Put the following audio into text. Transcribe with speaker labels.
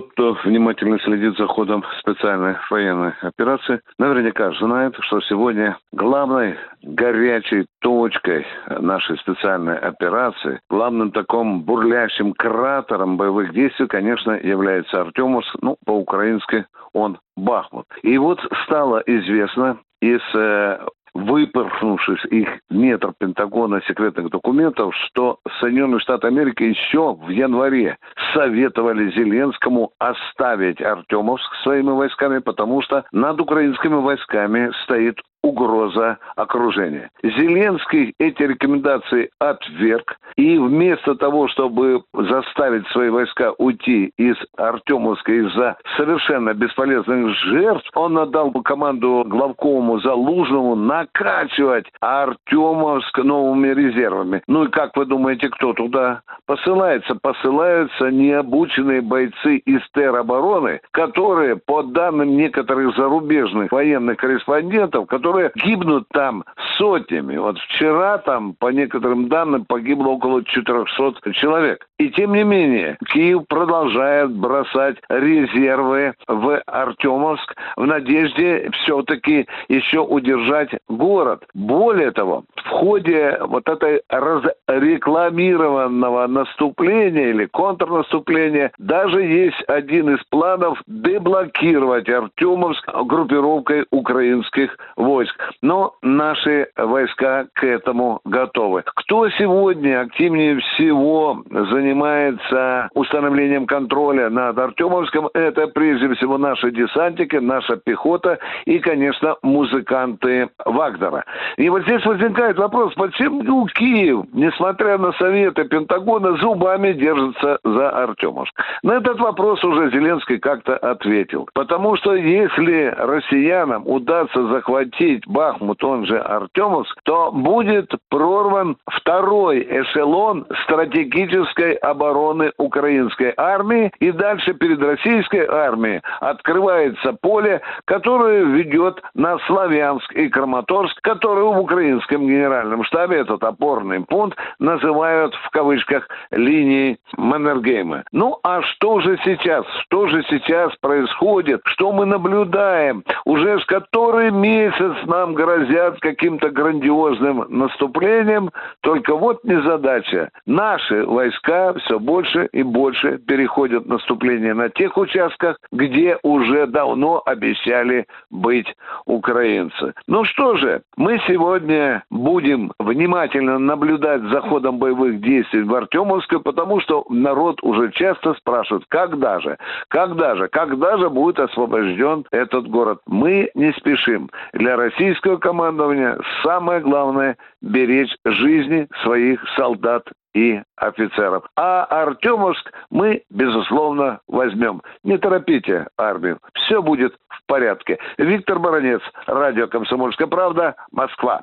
Speaker 1: Тот, кто внимательно следит за ходом специальной военной операции, наверняка знает, что сегодня главной горячей точкой нашей специальной операции, главным таким бурлящим кратером боевых действий, конечно, является Артемовск, ну, по-украински он Бахмут. И вот стало известно из э, выпорхнувших их метр Пентагона секретных документов, что Соединенные Штаты Америки еще в январе советовали Зеленскому оставить Артемовск своими войсками, потому что над украинскими войсками стоит угроза окружения. Зеленский эти рекомендации отверг, и вместо того, чтобы заставить свои войска уйти из Артемовска из-за совершенно бесполезных жертв, он отдал команду главкому Залужному накачивать Артемовск новыми резервами. Ну и как вы думаете, кто туда посылается? Посылаются необученные бойцы из теробороны, которые, по данным некоторых зарубежных военных корреспондентов, которые которые гибнут там сотнями. Вот вчера там, по некоторым данным, погибло около 400 человек. И тем не менее, Киев продолжает бросать резервы в Артемовск в надежде все-таки еще удержать город. Более того, в ходе вот этой разрекламированного наступления или контрнаступления даже есть один из планов деблокировать Артемовск группировкой украинских войск. Но наши войска к этому готовы. Кто сегодня активнее всего занимается установлением контроля над Артемовском? Это прежде всего наши десантники, наша пехота и, конечно, музыканты Вагнера. И вот здесь возникает вопрос, почему Киев, несмотря на советы Пентагона, зубами держится за Артемовск? На этот вопрос уже Зеленский как-то ответил. Потому что если россиянам удастся захватить Бахмут, он же Артемовск, то будет прорван второй эшелон стратегической обороны украинской армии, и дальше перед российской армией открывается поле, которое ведет на Славянск и Краматорск, который в украинском генеральном штабе, этот опорный пункт, называют в кавычках линией Маннергейма. Ну а что же сейчас? Что же сейчас происходит? Что мы наблюдаем? Уже с который месяц нам грозят каким-то грандиозным наступлением, только вот незадача. Наши войска все больше и больше переходят наступление на тех участках, где уже давно обещали быть украинцы. Ну что же, мы сегодня будем внимательно наблюдать ходом боевых действий в Артемовске, потому что народ уже часто спрашивает, когда же, когда же, когда же будет освобожден этот город. Мы не спешим. Для российского командования самое главное – беречь жизни своих солдат и офицеров. А Артемовск мы, безусловно, возьмем. Не торопите армию. Все будет в порядке. Виктор Баранец, радио «Комсомольская правда», Москва.